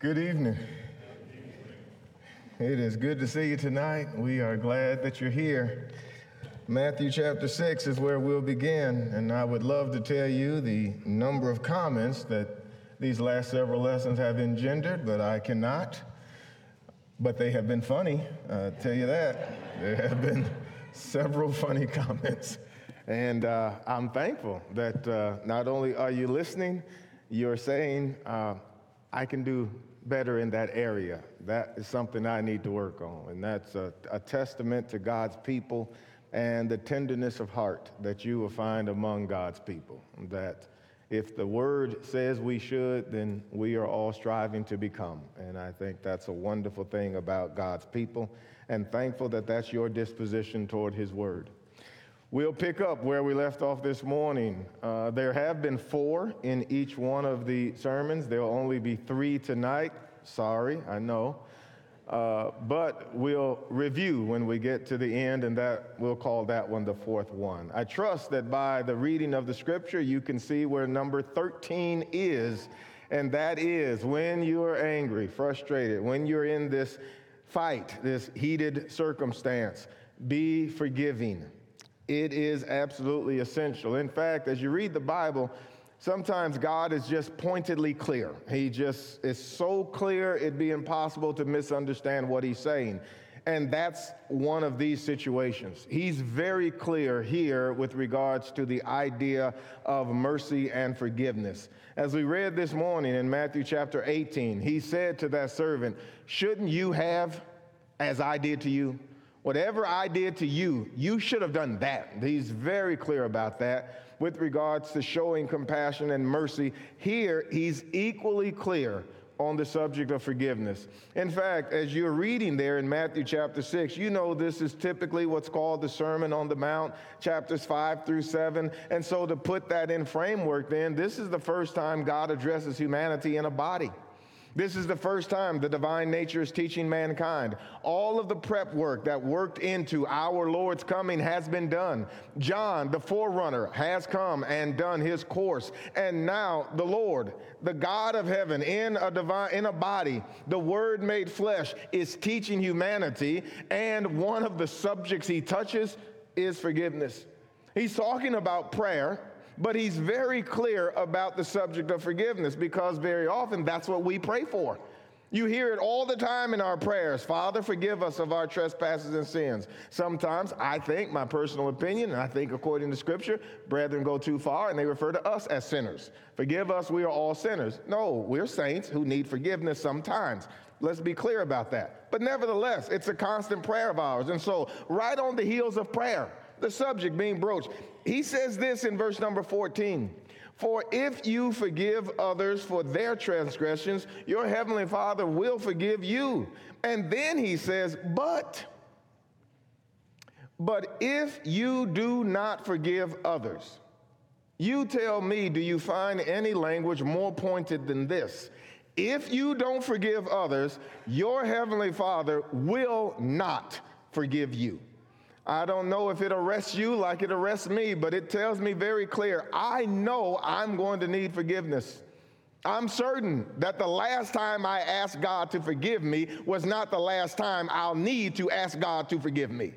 Good evening. It is good to see you tonight. We are glad that you're here. Matthew chapter 6 is where we'll begin, and I would love to tell you the number of comments that these last several lessons have engendered, but I cannot. But they have been funny, I'll tell you that. There have been several funny comments. And uh, I'm thankful that uh, not only are you listening, you're saying, uh, I can do better in that area. That is something I need to work on. And that's a, a testament to God's people and the tenderness of heart that you will find among God's people. That if the word says we should, then we are all striving to become. And I think that's a wonderful thing about God's people, and thankful that that's your disposition toward his word. We'll pick up where we left off this morning. Uh, there have been four in each one of the sermons. There will only be three tonight. Sorry, I know. Uh, but we'll review when we get to the end, and that we'll call that one the fourth one. I trust that by the reading of the scripture, you can see where number 13 is, and that is when you are angry, frustrated, when you're in this fight, this heated circumstance, be forgiving. It is absolutely essential. In fact, as you read the Bible, sometimes God is just pointedly clear. He just is so clear it'd be impossible to misunderstand what he's saying. And that's one of these situations. He's very clear here with regards to the idea of mercy and forgiveness. As we read this morning in Matthew chapter 18, he said to that servant, Shouldn't you have as I did to you? Whatever I did to you, you should have done that. He's very clear about that with regards to showing compassion and mercy. Here, he's equally clear on the subject of forgiveness. In fact, as you're reading there in Matthew chapter 6, you know this is typically what's called the Sermon on the Mount, chapters 5 through 7. And so, to put that in framework, then, this is the first time God addresses humanity in a body. This is the first time the divine nature is teaching mankind. All of the prep work that worked into our Lord's coming has been done. John, the forerunner, has come and done his course. And now the Lord, the God of heaven, in a divine in a body, the word made flesh, is teaching humanity. And one of the subjects he touches is forgiveness. He's talking about prayer but he's very clear about the subject of forgiveness because very often that's what we pray for. You hear it all the time in our prayers Father, forgive us of our trespasses and sins. Sometimes I think, my personal opinion, and I think according to Scripture, brethren go too far and they refer to us as sinners. Forgive us, we are all sinners. No, we're saints who need forgiveness sometimes. Let's be clear about that. But nevertheless, it's a constant prayer of ours. And so, right on the heels of prayer, the subject being broached. He says this in verse number 14 For if you forgive others for their transgressions, your heavenly Father will forgive you. And then he says, But, but if you do not forgive others, you tell me, do you find any language more pointed than this? If you don't forgive others, your heavenly Father will not forgive you. I don't know if it arrests you like it arrests me, but it tells me very clear I know I'm going to need forgiveness. I'm certain that the last time I asked God to forgive me was not the last time I'll need to ask God to forgive me.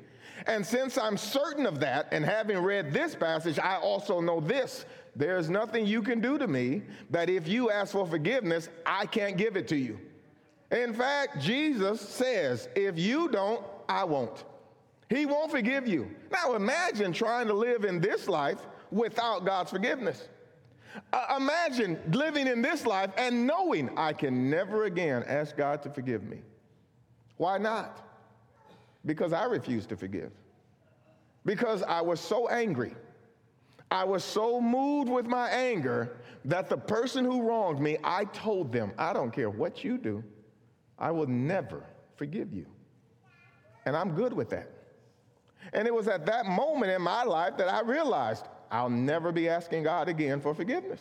And since I'm certain of that, and having read this passage, I also know this there's nothing you can do to me that if you ask for forgiveness, I can't give it to you. In fact, Jesus says, if you don't, I won't. He won't forgive you. Now imagine trying to live in this life without God's forgiveness. Uh, imagine living in this life and knowing I can never again ask God to forgive me. Why not? Because I refuse to forgive. Because I was so angry. I was so moved with my anger that the person who wronged me, I told them, I don't care what you do, I will never forgive you. And I'm good with that. And it was at that moment in my life that I realized I'll never be asking God again for forgiveness.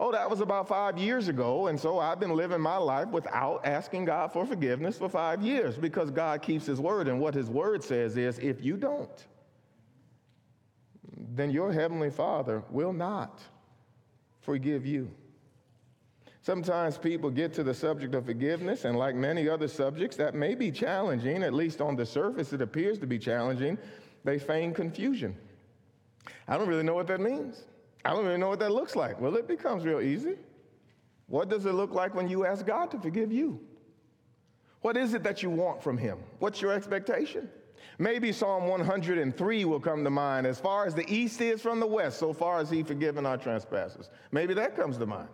Oh, that was about five years ago. And so I've been living my life without asking God for forgiveness for five years because God keeps His word. And what His word says is if you don't, then your Heavenly Father will not forgive you. Sometimes people get to the subject of forgiveness, and like many other subjects that may be challenging, at least on the surface, it appears to be challenging, they feign confusion. I don't really know what that means. I don't really know what that looks like. Well, it becomes real easy. What does it look like when you ask God to forgive you? What is it that you want from Him? What's your expectation? Maybe Psalm 103 will come to mind. As far as the east is from the west, so far as He forgiven our trespasses. Maybe that comes to mind.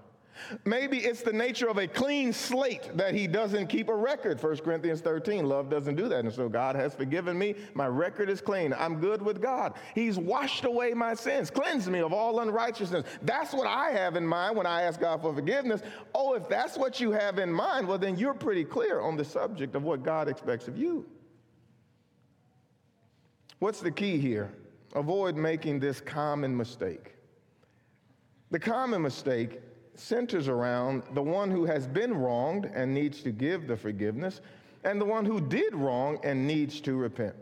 Maybe it's the nature of a clean slate that he doesn't keep a record. 1 Corinthians 13, love doesn't do that. And so God has forgiven me. My record is clean. I'm good with God. He's washed away my sins, cleansed me of all unrighteousness. That's what I have in mind when I ask God for forgiveness. Oh, if that's what you have in mind, well, then you're pretty clear on the subject of what God expects of you. What's the key here? Avoid making this common mistake. The common mistake centers around the one who has been wronged and needs to give the forgiveness, and the one who did wrong and needs to repent.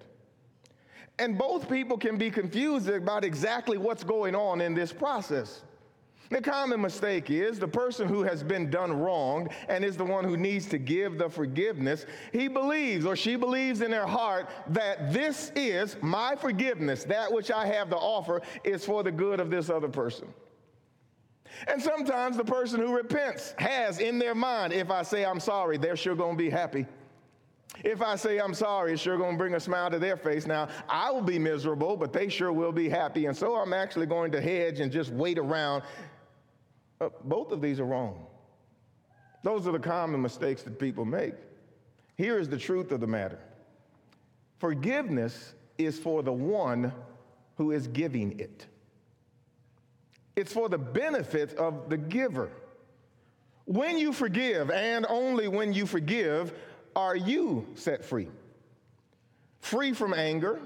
And both people can be confused about exactly what's going on in this process. The common mistake is the person who has been done wrong and is the one who needs to give the forgiveness. He believes or she believes in their heart that this is my forgiveness, that which I have to offer is for the good of this other person. And sometimes the person who repents has in their mind, if I say I'm sorry, they're sure to be happy. If I say I'm sorry, it's sure to bring a smile to their face. Now, I will be miserable, but they sure will be happy. And so I'm actually going to hedge and just wait around. Uh, both of these are wrong. Those are the common mistakes that people make. Here is the truth of the matter forgiveness is for the one who is giving it. It's for the benefit of the giver. When you forgive, and only when you forgive, are you set free. Free from anger,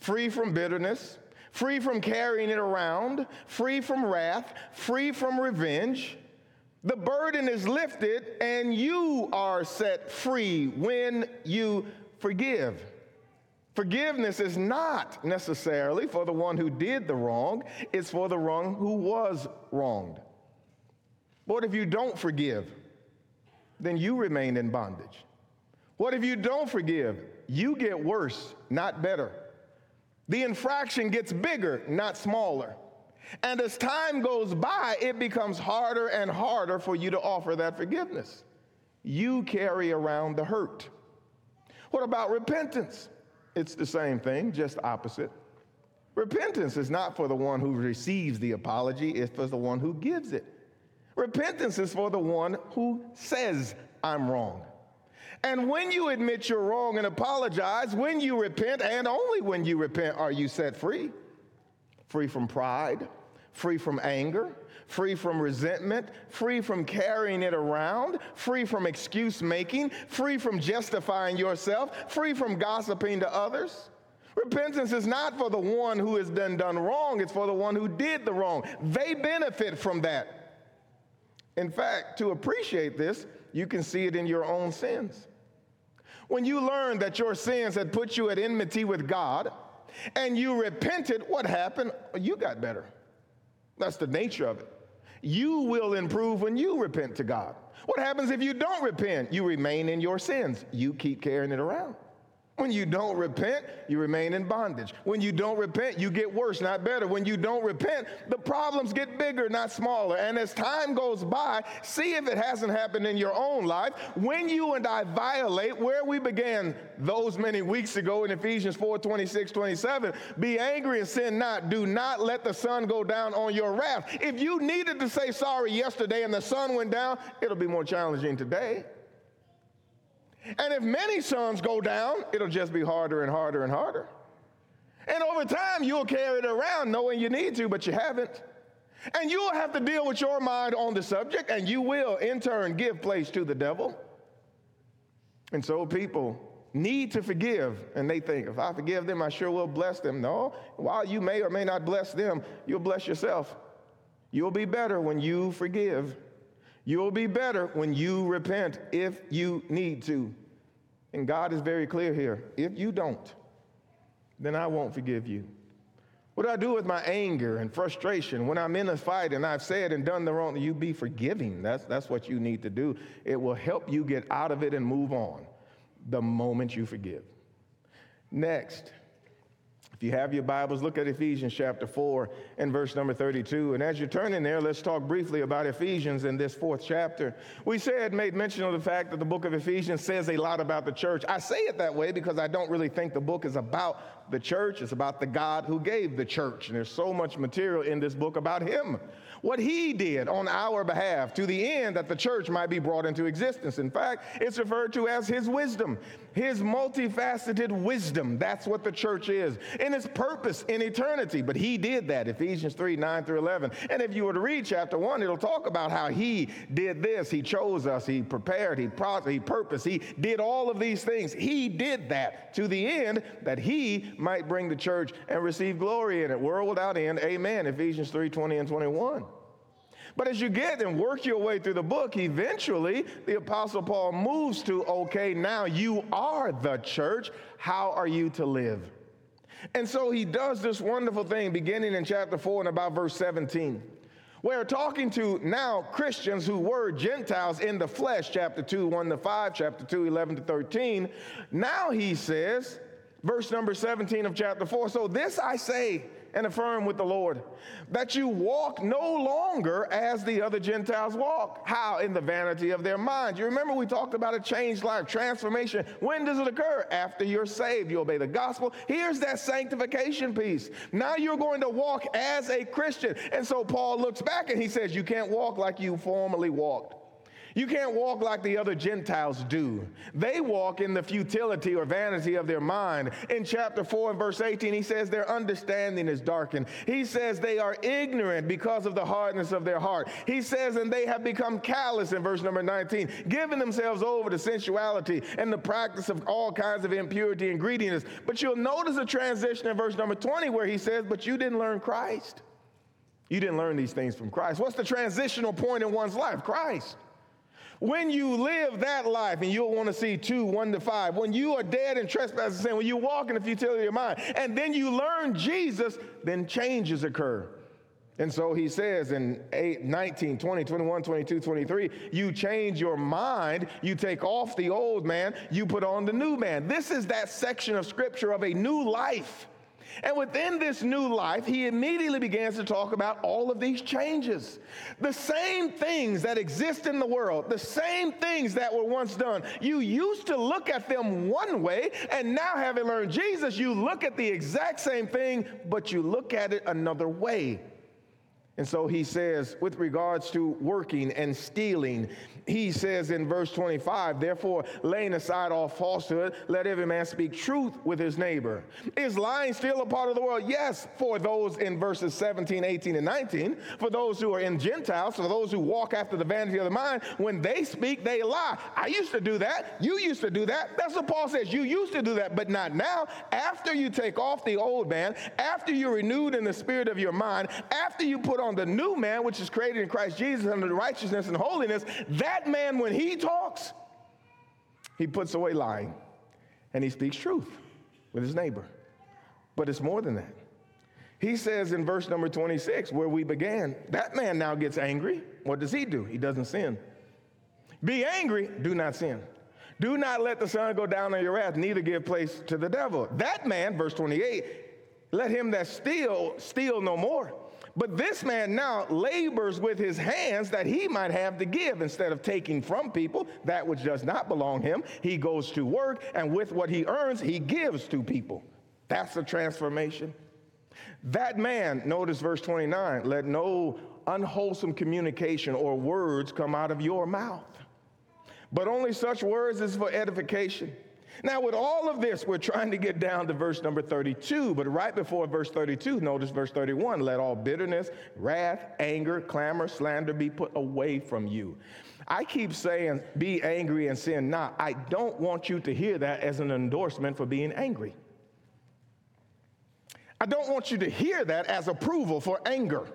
free from bitterness, free from carrying it around, free from wrath, free from revenge. The burden is lifted, and you are set free when you forgive. Forgiveness is not necessarily for the one who did the wrong, it's for the wrong who was wronged. What if you don't forgive? Then you remain in bondage. What if you don't forgive? You get worse, not better. The infraction gets bigger, not smaller. And as time goes by, it becomes harder and harder for you to offer that forgiveness. You carry around the hurt. What about repentance? It's the same thing, just opposite. Repentance is not for the one who receives the apology, it's for the one who gives it. Repentance is for the one who says, I'm wrong. And when you admit you're wrong and apologize, when you repent, and only when you repent are you set free. Free from pride, free from anger, free from resentment, free from carrying it around, free from excuse making, free from justifying yourself, free from gossiping to others. Repentance is not for the one who has done done wrong, it's for the one who did the wrong. They benefit from that. In fact, to appreciate this, you can see it in your own sins. When you learned that your sins had put you at enmity with God and you repented, what happened? You got better. That's the nature of it. You will improve when you repent to God. What happens if you don't repent? You remain in your sins. You keep carrying it around. When you don't repent, you remain in bondage. When you don't repent, you get worse, not better. When you don't repent, the problems get bigger, not smaller. And as time goes by, see if it hasn't happened in your own life. When you and I violate where we began those many weeks ago in Ephesians 4 26, 27, be angry and sin not. Do not let the sun go down on your wrath. If you needed to say sorry yesterday and the sun went down, it'll be more challenging today. And if many suns go down, it'll just be harder and harder and harder. And over time, you'll carry it around knowing you need to, but you haven't. And you'll have to deal with your mind on the subject, and you will, in turn, give place to the devil. And so people need to forgive, and they think, if I forgive them, I sure will bless them. No, while you may or may not bless them, you'll bless yourself. You'll be better when you forgive. You'll be better when you repent if you need to. And God is very clear here. If you don't, then I won't forgive you. What do I do with my anger and frustration when I'm in a fight and I've said and done the wrong? You be forgiving. That's, that's what you need to do. It will help you get out of it and move on the moment you forgive. Next, if you have your Bibles, look at Ephesians chapter 4 and verse number 32. And as you're turning there, let's talk briefly about Ephesians in this fourth chapter. We said, made mention of the fact that the book of Ephesians says a lot about the church. I say it that way because I don't really think the book is about the church, it's about the God who gave the church. And there's so much material in this book about Him what he did on our behalf to the end that the church might be brought into existence. In fact, it's referred to as his wisdom, his multifaceted wisdom. That's what the church is in its purpose in eternity. But he did that, Ephesians 3 9 through 11. And if you were to read chapter 1, it'll talk about how he did this. He chose us, he prepared, he, pro- he purposed, he did all of these things. He did that to the end that he might bring the church and receive glory in it. World without end. Amen. Ephesians 3 20 and 21. But as you get and work your way through the book, eventually the Apostle Paul moves to okay, now you are the church. How are you to live? And so he does this wonderful thing beginning in chapter 4 and about verse 17. We're talking to now Christians who were Gentiles in the flesh, chapter 2, 1 to 5, chapter 2, 11 to 13. Now he says, verse number 17 of chapter 4 So this I say, and affirm with the Lord that you walk no longer as the other Gentiles walk. How? In the vanity of their minds. You remember we talked about a changed life, transformation. When does it occur? After you're saved, you obey the gospel. Here's that sanctification piece. Now you're going to walk as a Christian. And so Paul looks back and he says, You can't walk like you formerly walked. You can't walk like the other Gentiles do. They walk in the futility or vanity of their mind. In chapter 4 and verse 18, he says their understanding is darkened. He says they are ignorant because of the hardness of their heart. He says, and they have become callous in verse number 19, giving themselves over to sensuality and the practice of all kinds of impurity and greediness. But you'll notice a transition in verse number 20 where he says, But you didn't learn Christ. You didn't learn these things from Christ. What's the transitional point in one's life? Christ. When you live that life, and you'll want to see two, one to five, when you are dead in trespass and sin, when you walk in the futility of your mind, and then you learn Jesus, then changes occur. And so he says in 8, 19, 20, 21, 22, 23, you change your mind, you take off the old man, you put on the new man. This is that section of scripture of a new life. And within this new life, he immediately begins to talk about all of these changes. The same things that exist in the world, the same things that were once done. You used to look at them one way, and now having learned Jesus, you look at the exact same thing, but you look at it another way. And so he says, with regards to working and stealing, he says in verse 25, therefore, laying aside all falsehood, let every man speak truth with his neighbor. Is lying still a part of the world? Yes, for those in verses 17, 18, and 19, for those who are in Gentiles, for those who walk after the vanity of the mind, when they speak, they lie. I used to do that. You used to do that. That's what Paul says. You used to do that, but not now. After you take off the old man, after you're renewed in the spirit of your mind, after you put on the new man, which is created in Christ Jesus under righteousness and holiness, that man, when he talks, he puts away lying and he speaks truth with his neighbor. But it's more than that. He says in verse number 26, where we began, that man now gets angry. What does he do? He doesn't sin. Be angry, do not sin. Do not let the sun go down on your wrath, neither give place to the devil. That man, verse 28, let him that steal, steal no more but this man now labors with his hands that he might have to give instead of taking from people that which does not belong him. He goes to work, and with what he earns, he gives to people. That's the transformation. That man, notice verse 29, let no unwholesome communication or words come out of your mouth, but only such words as for edification now, with all of this, we're trying to get down to verse number 32, but right before verse 32, notice verse 31 let all bitterness, wrath, anger, clamor, slander be put away from you. I keep saying, be angry and sin not. I don't want you to hear that as an endorsement for being angry. I don't want you to hear that as approval for anger.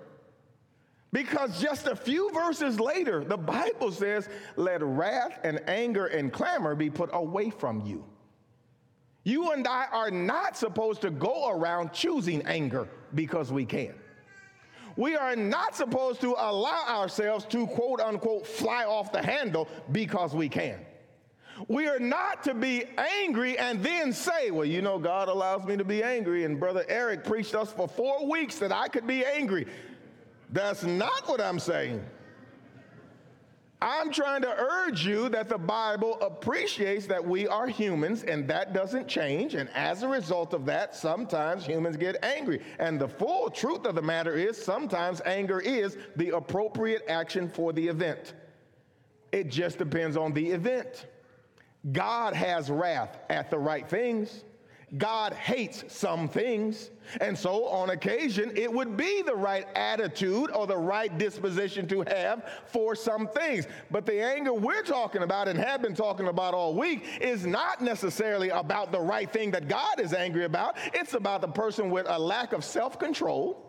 Because just a few verses later, the Bible says, let wrath and anger and clamor be put away from you. You and I are not supposed to go around choosing anger because we can. We are not supposed to allow ourselves to quote unquote fly off the handle because we can. We are not to be angry and then say, well, you know, God allows me to be angry. And Brother Eric preached us for four weeks that I could be angry. That's not what I'm saying. I'm trying to urge you that the Bible appreciates that we are humans and that doesn't change. And as a result of that, sometimes humans get angry. And the full truth of the matter is sometimes anger is the appropriate action for the event. It just depends on the event. God has wrath at the right things. God hates some things. And so, on occasion, it would be the right attitude or the right disposition to have for some things. But the anger we're talking about and have been talking about all week is not necessarily about the right thing that God is angry about. It's about the person with a lack of self control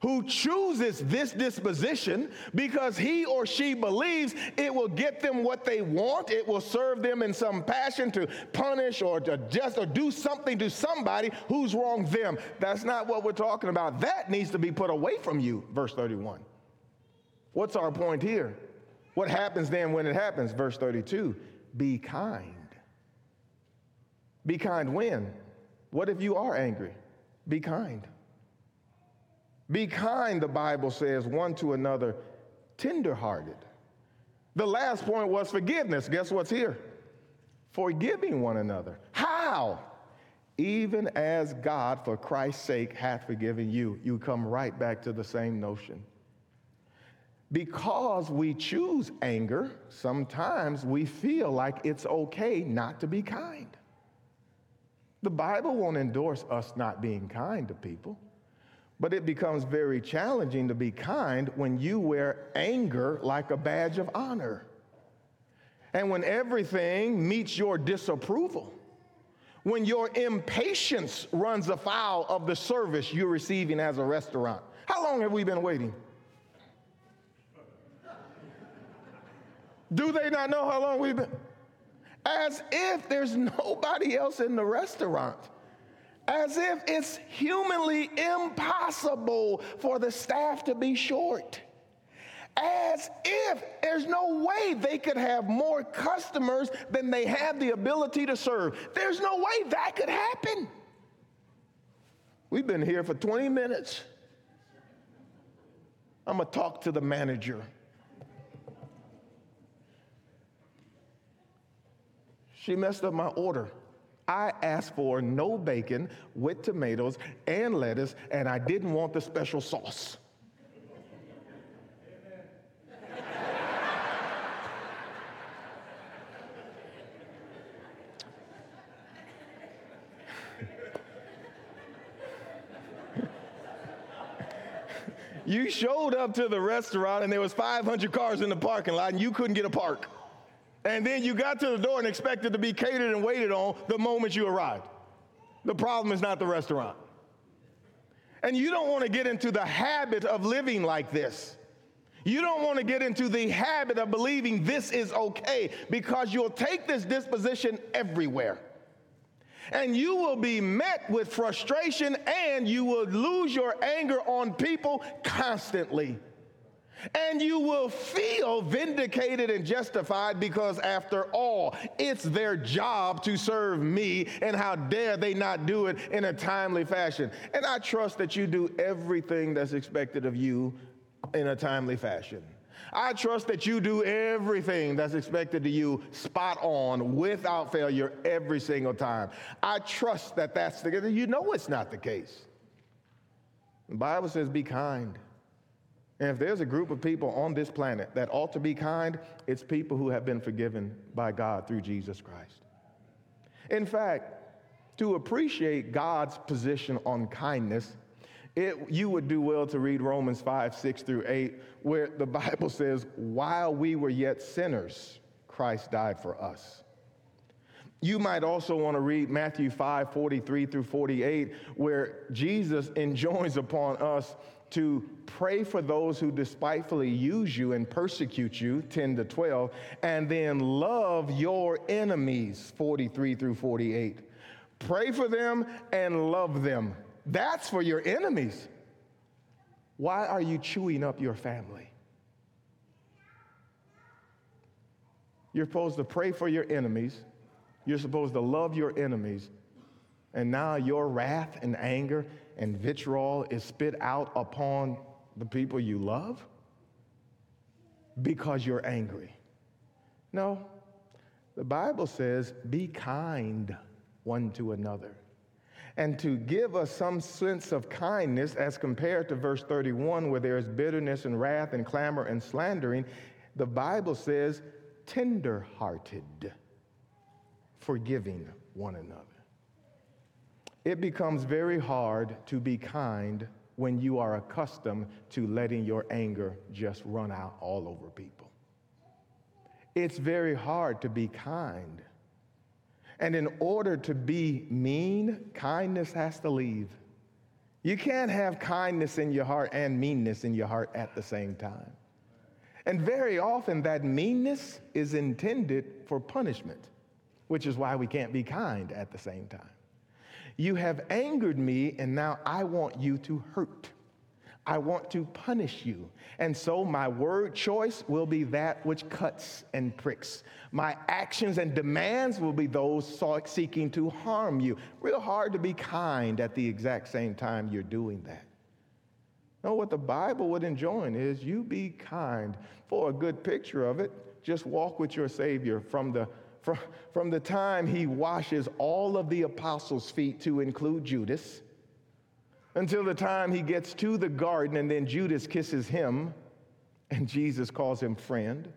who chooses this disposition because he or she believes it will get them what they want. It will serve them in some passion to punish or to just or do something to somebody who's wronged them. That's not what we're talking about. That needs to be put away from you, verse 31. What's our point here? What happens then when it happens? Verse 32 Be kind. Be kind when? What if you are angry? Be kind. Be kind, the Bible says, one to another, tenderhearted. The last point was forgiveness. Guess what's here? Forgiving one another. How? Even as God, for Christ's sake, hath forgiven you. You come right back to the same notion. Because we choose anger, sometimes we feel like it's okay not to be kind. The Bible won't endorse us not being kind to people. But it becomes very challenging to be kind when you wear anger like a badge of honor. And when everything meets your disapproval, when your impatience runs afoul of the service you're receiving as a restaurant. How long have we been waiting? Do they not know how long we've been? As if there's nobody else in the restaurant as if it's humanly impossible for the staff to be short. As if there's no way they could have more customers than they have the ability to serve. There's no way that could happen. We've been here for 20 minutes. I'm going to talk to the manager. She messed up my order. I asked for no bacon with tomatoes and lettuce, and I didn't want the special sauce. you showed up to the restaurant and there was 500 cars in the parking lot and you couldn't get a park. And then you got to the door and expected to be catered and waited on the moment you arrived. The problem is not the restaurant. And you don't want to get into the habit of living like this. You don't want to get into the habit of believing this is okay because you'll take this disposition everywhere. And you will be met with frustration and you will lose your anger on people constantly. And you will feel vindicated and justified because, after all, it's their job to serve me, and how dare they not do it in a timely fashion. And I trust that you do everything that's expected of you in a timely fashion. I trust that you do everything that's expected of you spot on without failure every single time. I trust that that's the case. You know it's not the case. The Bible says, be kind and if there's a group of people on this planet that ought to be kind, it's people who have been forgiven by God through Jesus Christ. In fact, to appreciate God's position on kindness, it, you would do well to read Romans 5, 6 through 8, where the Bible says, While we were yet sinners, Christ died for us. You might also want to read Matthew 5, 43 through 48, where Jesus enjoins upon us to pray for those who despitefully use you and persecute you, 10 to 12, and then love your enemies, 43 through 48. Pray for them and love them. That's for your enemies. Why are you chewing up your family? You're supposed to pray for your enemies. You're supposed to love your enemies. And now your wrath and anger and vitriol is spit out upon the people you love because you're angry. No, the Bible says, be kind one to another. And to give us some sense of kindness as compared to verse 31, where there is bitterness and wrath and clamor and slandering, the Bible says, tender hearted, forgiving one another. It becomes very hard to be kind when you are accustomed to letting your anger just run out all over people. It's very hard to be kind. And in order to be mean, kindness has to leave. You can't have kindness in your heart and meanness in your heart at the same time. And very often, that meanness is intended for punishment, which is why we can't be kind at the same time. You have angered me, and now I want you to hurt. I want to punish you. And so my word choice will be that which cuts and pricks. My actions and demands will be those seeking to harm you. Real hard to be kind at the exact same time you're doing that. No, what the Bible would enjoin is you be kind. For a good picture of it, just walk with your Savior from the, from, from the time he washes all of the apostles' feet to include Judas until the time he gets to the garden and then Judas kisses him and Jesus calls him friend.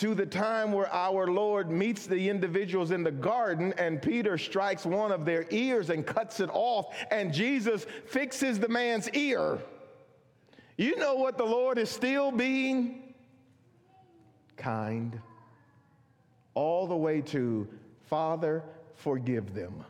To the time where our Lord meets the individuals in the garden and Peter strikes one of their ears and cuts it off, and Jesus fixes the man's ear. You know what the Lord is still being? Kind. All the way to, Father, forgive them.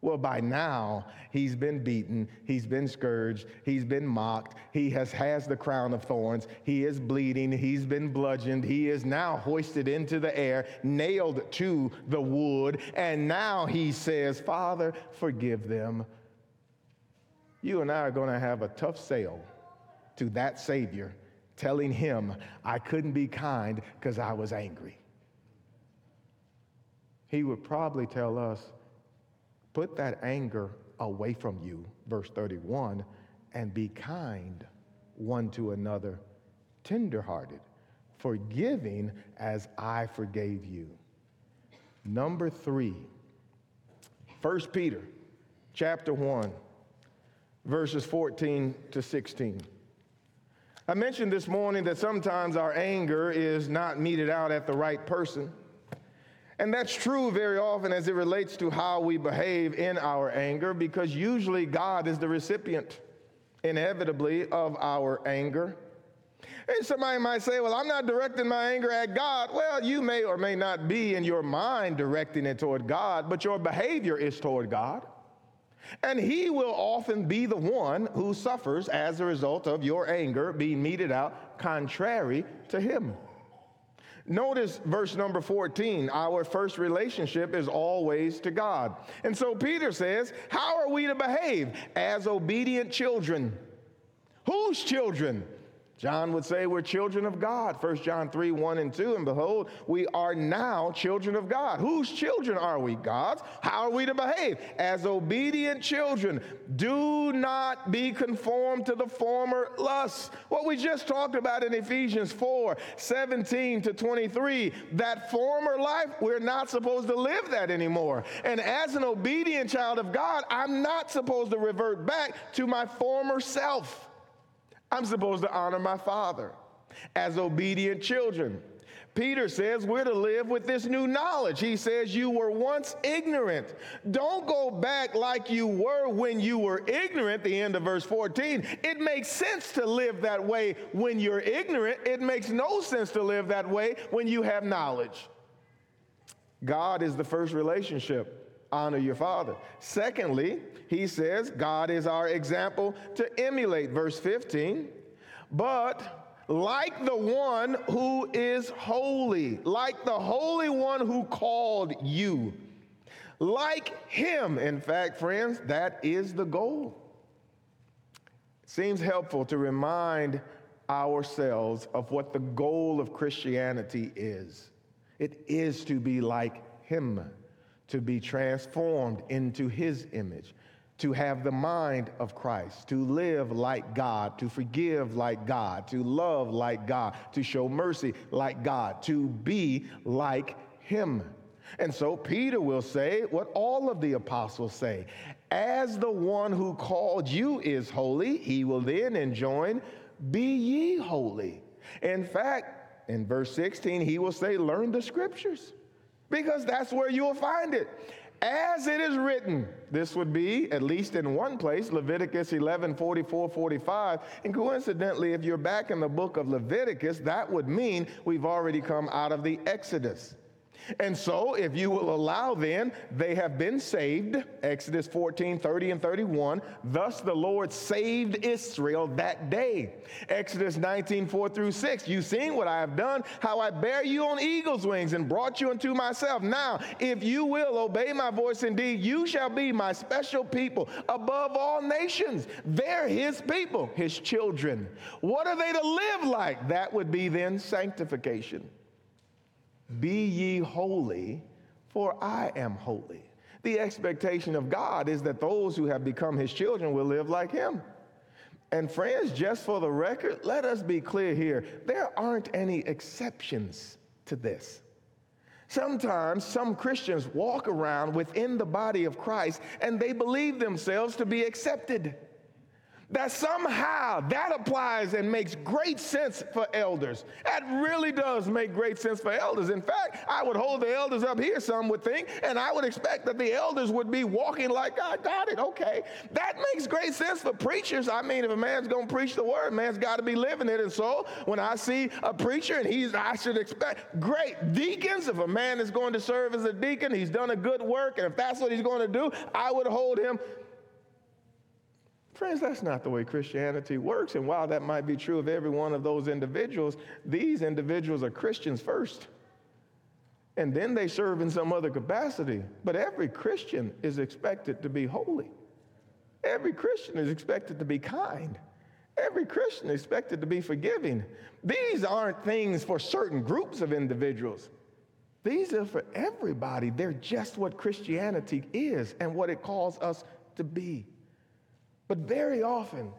Well, by now, he's been beaten, he's been scourged, he's been mocked, he has, has the crown of thorns, he is bleeding, he's been bludgeoned, he is now hoisted into the air, nailed to the wood, and now he says, Father, forgive them. You and I are going to have a tough sale to that Savior, telling him, I couldn't be kind because I was angry. He would probably tell us, Put that anger away from you, verse 31, and be kind one to another, tenderhearted, forgiving as I forgave you. Number three, 1 Peter chapter 1, verses 14 to 16. I mentioned this morning that sometimes our anger is not meted out at the right person. And that's true very often as it relates to how we behave in our anger, because usually God is the recipient, inevitably, of our anger. And somebody might say, Well, I'm not directing my anger at God. Well, you may or may not be in your mind directing it toward God, but your behavior is toward God. And He will often be the one who suffers as a result of your anger being meted out contrary to Him. Notice verse number 14. Our first relationship is always to God. And so Peter says, How are we to behave as obedient children? Whose children? John would say we're children of God. 1 John 3 1 and 2. And behold, we are now children of God. Whose children are we? God's. How are we to behave? As obedient children. Do not be conformed to the former lusts. What we just talked about in Ephesians 4 17 to 23. That former life, we're not supposed to live that anymore. And as an obedient child of God, I'm not supposed to revert back to my former self. I'm supposed to honor my father as obedient children. Peter says we're to live with this new knowledge. He says, You were once ignorant. Don't go back like you were when you were ignorant, the end of verse 14. It makes sense to live that way when you're ignorant. It makes no sense to live that way when you have knowledge. God is the first relationship honor your father. Secondly, he says God is our example to emulate. Verse 15, but like the one who is holy, like the holy one who called you, Like him. In fact, friends, that is the goal. Seems helpful to remind ourselves of what the goal of Christianity is. It is to be like him, to be transformed into his image to have the mind of Christ, to live like God, to forgive like God, to love like God, to show mercy like God, to be like Him. And so Peter will say what all of the apostles say As the one who called you is holy, he will then enjoin, Be ye holy. In fact, in verse 16, he will say, Learn the scriptures, because that's where you'll find it. As it is written, this would be, at least in one place, Leviticus 11 44 45. And coincidentally, if you're back in the book of Leviticus, that would mean we've already come out of the Exodus. And so, if you will allow, then they have been saved. Exodus 14, 30, and 31. Thus the Lord saved Israel that day. Exodus 19, 4 through 6. You've seen what I have done, how I bear you on eagle's wings and brought you unto myself. Now, if you will obey my voice indeed, you shall be my special people above all nations. They're his people, his children. What are they to live like? That would be then sanctification. Be ye holy, for I am holy. The expectation of God is that those who have become his children will live like him. And friends, just for the record, let us be clear here there aren't any exceptions to this. Sometimes some Christians walk around within the body of Christ and they believe themselves to be accepted that somehow that applies and makes great sense for elders. That really does make great sense for elders. In fact, I would hold the elders up here, some would think, and I would expect that the elders would be walking like, I got it, okay. That makes great sense for preachers. I mean, if a man's going to preach the word, man's got to be living it. And so when I see a preacher and he's, I should expect, great. Deacons, if a man is going to serve as a deacon, he's done a good work, and if that's what he's going to do, I would hold him Friends, that's not the way Christianity works. And while that might be true of every one of those individuals, these individuals are Christians first. And then they serve in some other capacity. But every Christian is expected to be holy. Every Christian is expected to be kind. Every Christian is expected to be forgiving. These aren't things for certain groups of individuals. These are for everybody. They're just what Christianity is and what it calls us to be. But very often,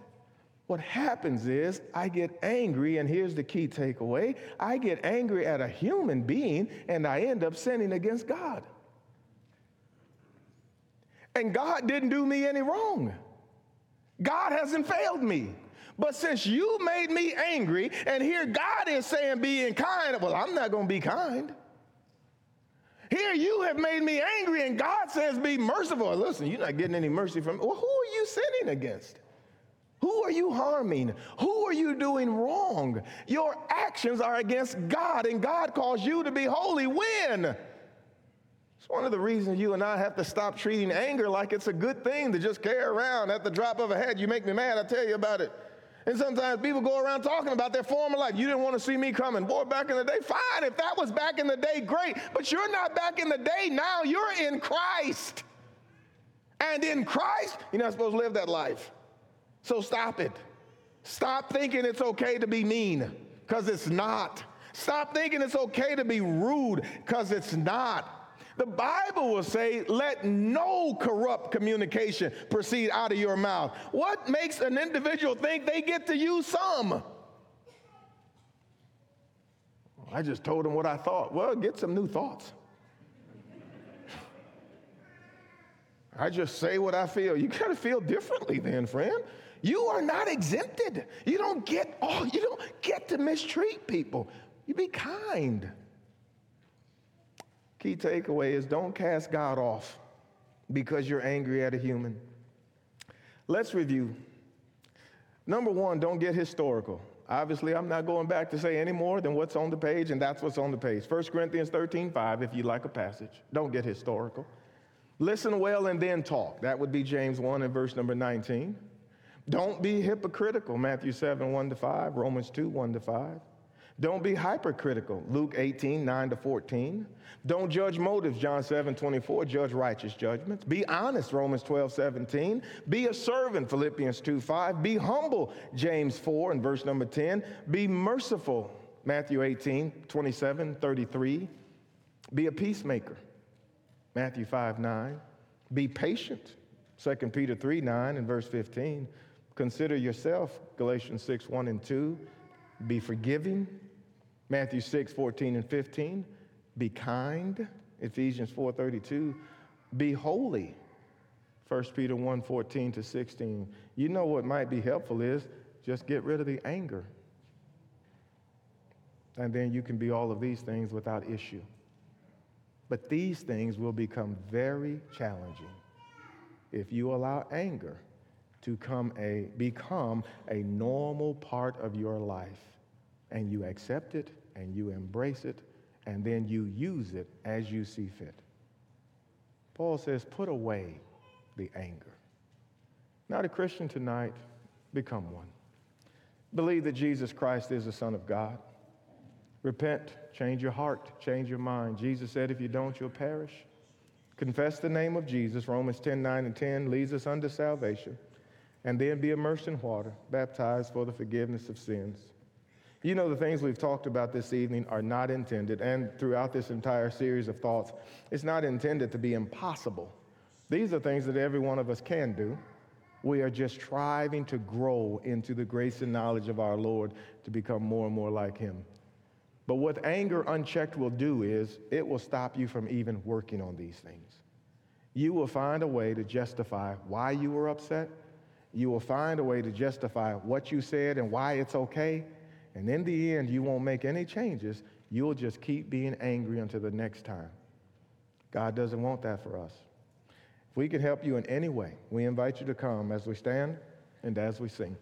what happens is I get angry, and here's the key takeaway I get angry at a human being, and I end up sinning against God. And God didn't do me any wrong. God hasn't failed me. But since you made me angry, and here God is saying being kind, well, I'm not going to be kind. Here you have made me angry, God says, Be merciful. Listen, you're not getting any mercy from me. Well, who are you sinning against? Who are you harming? Who are you doing wrong? Your actions are against God, and God calls you to be holy. When? It's one of the reasons you and I have to stop treating anger like it's a good thing to just carry around at the drop of a hat. You make me mad, I tell you about it. And sometimes people go around talking about their former life. You didn't want to see me coming. Boy, back in the day, fine. If that was back in the day, great. But you're not back in the day now. You're in Christ. And in Christ, you're not supposed to live that life. So stop it. Stop thinking it's okay to be mean, because it's not. Stop thinking it's okay to be rude, because it's not. The Bible will say, let no corrupt communication proceed out of your mouth. What makes an individual think they get to use some? I just told him what I thought. Well, get some new thoughts. I just say what I feel. You got to feel differently then, friend. You are not exempted. You don't get oh, you don't get to mistreat people. You be kind. Key takeaway is don't cast God off because you're angry at a human. Let's review. Number one, don't get historical. Obviously, I'm not going back to say any more than what's on the page, and that's what's on the page. 1 Corinthians 13 5, if you like a passage. Don't get historical. Listen well and then talk. That would be James 1 and verse number 19. Don't be hypocritical. Matthew 7 1 to 5, Romans 2 1 to 5. Don't be hypercritical. Luke 18, 9 to 14. Don't judge motives. John 7, 24. Judge righteous judgments. Be honest. Romans 12, 17. Be a servant. Philippians 2, 5. Be humble. James 4 and verse number 10. Be merciful. Matthew 18, 27, 33. Be a peacemaker. Matthew 5, 9. Be patient. 2 Peter 3, 9 and verse 15. Consider yourself. Galatians 6, 1 and 2. Be forgiving. Matthew 6, 14 and 15. Be kind. Ephesians 4, 32. Be holy. 1 Peter 1, 14 to 16. You know what might be helpful is just get rid of the anger. And then you can be all of these things without issue. But these things will become very challenging if you allow anger to come a, become a normal part of your life and you accept it and you embrace it and then you use it as you see fit. Paul says, put away the anger. Not a Christian tonight, become one. Believe that Jesus Christ is the Son of God. Repent, change your heart, change your mind. Jesus said, if you don't, you'll perish. Confess the name of Jesus, Romans 10 9 and 10 leads us unto salvation, and then be immersed in water, baptized for the forgiveness of sins. You know, the things we've talked about this evening are not intended, and throughout this entire series of thoughts, it's not intended to be impossible. These are things that every one of us can do. We are just striving to grow into the grace and knowledge of our Lord to become more and more like Him. But what anger unchecked will do is it will stop you from even working on these things. You will find a way to justify why you were upset. You will find a way to justify what you said and why it's okay. And in the end, you won't make any changes. You'll just keep being angry until the next time. God doesn't want that for us. If we can help you in any way, we invite you to come as we stand and as we sing.